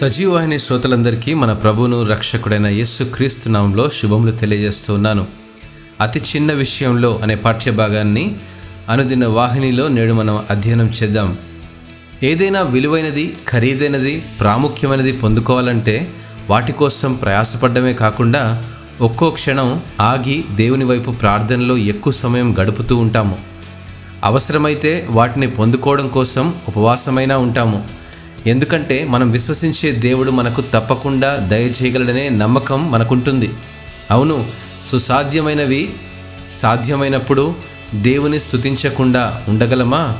సజీవాహిని శ్రోతలందరికీ మన ప్రభువును రక్షకుడైన యేసు క్రీస్తు నామంలో శుభములు తెలియజేస్తున్నాను అతి చిన్న విషయంలో అనే పాఠ్యభాగాన్ని అనుదిన వాహినిలో నేడు మనం అధ్యయనం చేద్దాం. ఏదైనా విలువైనది ఖరీదైనది ప్రాముఖ్యమైనది పొందుకోవాలంటే వాటి కోసం ప్రయాసపడమే కాకుండా ఒక్కో క్షణం ఆగి దేవుని వైపు ప్రార్థనలో ఎక్కువ సమయం గడుపుతూ ఉంటాము. అవసరమైతే వాటిని పొందుకోవడం కోసం ఉపవాసమైనా ఉంటాము. ఎందుకంటే మనం విశ్వసించే దేవుడు మనకు తప్పకుండా దయచేయగలడనే నమ్మకం మనకుంటుంది. అవును సుసాధ్యమైనవి సాధ్యమైనప్పుడు దేవుని స్థుతించకుండా ఉండగలమా?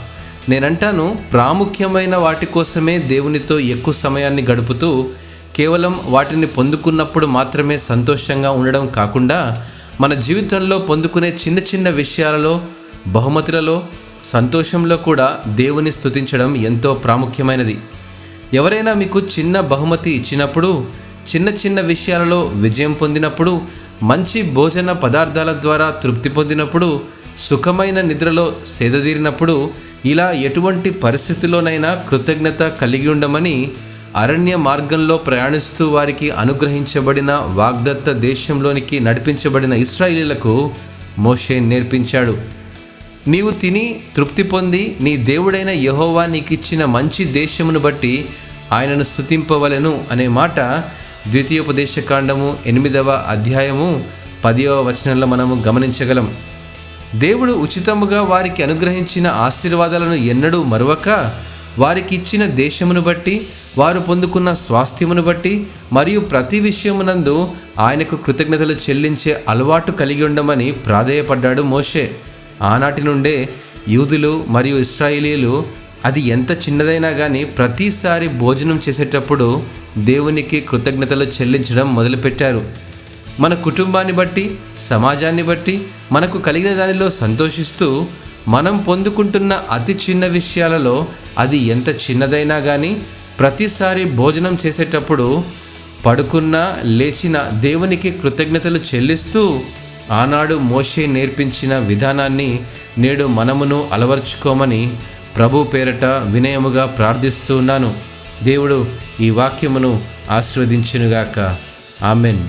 నేనంటాను ప్రాముఖ్యమైన వాటి కోసమే దేవునితో ఎక్కువ సమయాన్ని గడుపుతూ కేవలం వాటిని పొందుకున్నప్పుడు మాత్రమే సంతోషంగా ఉండడం కాకుండా మన జీవితంలో పొందుకునే చిన్న చిన్న విషయాలలో బహుమతులలో సంతోషంలో కూడా దేవుని స్థుతించడం ఎంతో ప్రాముఖ్యమైనది. ఎవరైనా మీకు చిన్న బహుమతి ఇచ్చినప్పుడు చిన్న చిన్న విషయాలలో విజయం పొందినప్పుడు మంచి భోజన పదార్థాల ద్వారా తృప్తి పొందినప్పుడు సుఖమైన నిద్రలో సేదదీరినప్పుడు ఇలా ఎటువంటి పరిస్థితుల్లోనైనా కృతజ్ఞత కలిగి ఉండమని అరణ్య మార్గంలో ప్రయాణిస్తూ వారికి అనుగ్రహించబడిన వాగ్దత్త దేశంలోనికి నడిపించబడిన ఇస్రాయిలీలకు మోషే నేర్పించాడు. నీవు తిని తృప్తి పొంది నీ దేవుడైన యహోవా నీకిచ్చిన మంచి దేశమును బట్టి ఆయనను స్తుతింపవలెను అనే మాట ద్వితీయోపదేశకాండము ఎనిమిదవ అధ్యాయము పదివ వచనంలో మనము గమనించగలం. దేవుడు ఉచితముగా వారికి అనుగ్రహించిన ఆశీర్వాదాలను ఎన్నడూ మరవక వారికి ఇచ్చిన దేశమును బట్టి వారు పొందుకున్న స్వాస్థ్యమును బట్టి మరియు ప్రతి విషయమునందు ఆయనకు కృతజ్ఞతలు చెల్లించే అలవాటు కలిగి ఉండమని ప్రాధేయపడ్డాడు మోషే. ఆనాటి నుండే యూదులు మరియు ఇస్రాయిలీలు అది ఎంత చిన్నదైనా కానీ ప్రతిసారి భోజనం చేసేటప్పుడు దేవునికి కృతజ్ఞతలు చెల్లించడం మొదలుపెట్టారు. మన కుటుంబాన్ని బట్టి సమాజాన్ని బట్టి మనకు కలిగిన దానిలో సంతోషిస్తూ మనం పొందుకుంటున్న అతి చిన్న విషయాలలో అది ఎంత చిన్నదైనా కానీ ప్రతిసారి భోజనం చేసేటప్పుడు పడుకున్న లేచిన దేవునికి కృతజ్ఞతలు చెల్లిస్తూ ఆనాడు మోషే నేర్పించిన విధానాన్ని నేడు మనమును అలవర్చుకోమని ప్రభు పేరట వినయముగా ప్రార్థిస్తున్నాను దేవుడు ఈ వాక్యమును ఆశీర్వదించునుగాక. ఆమెన్.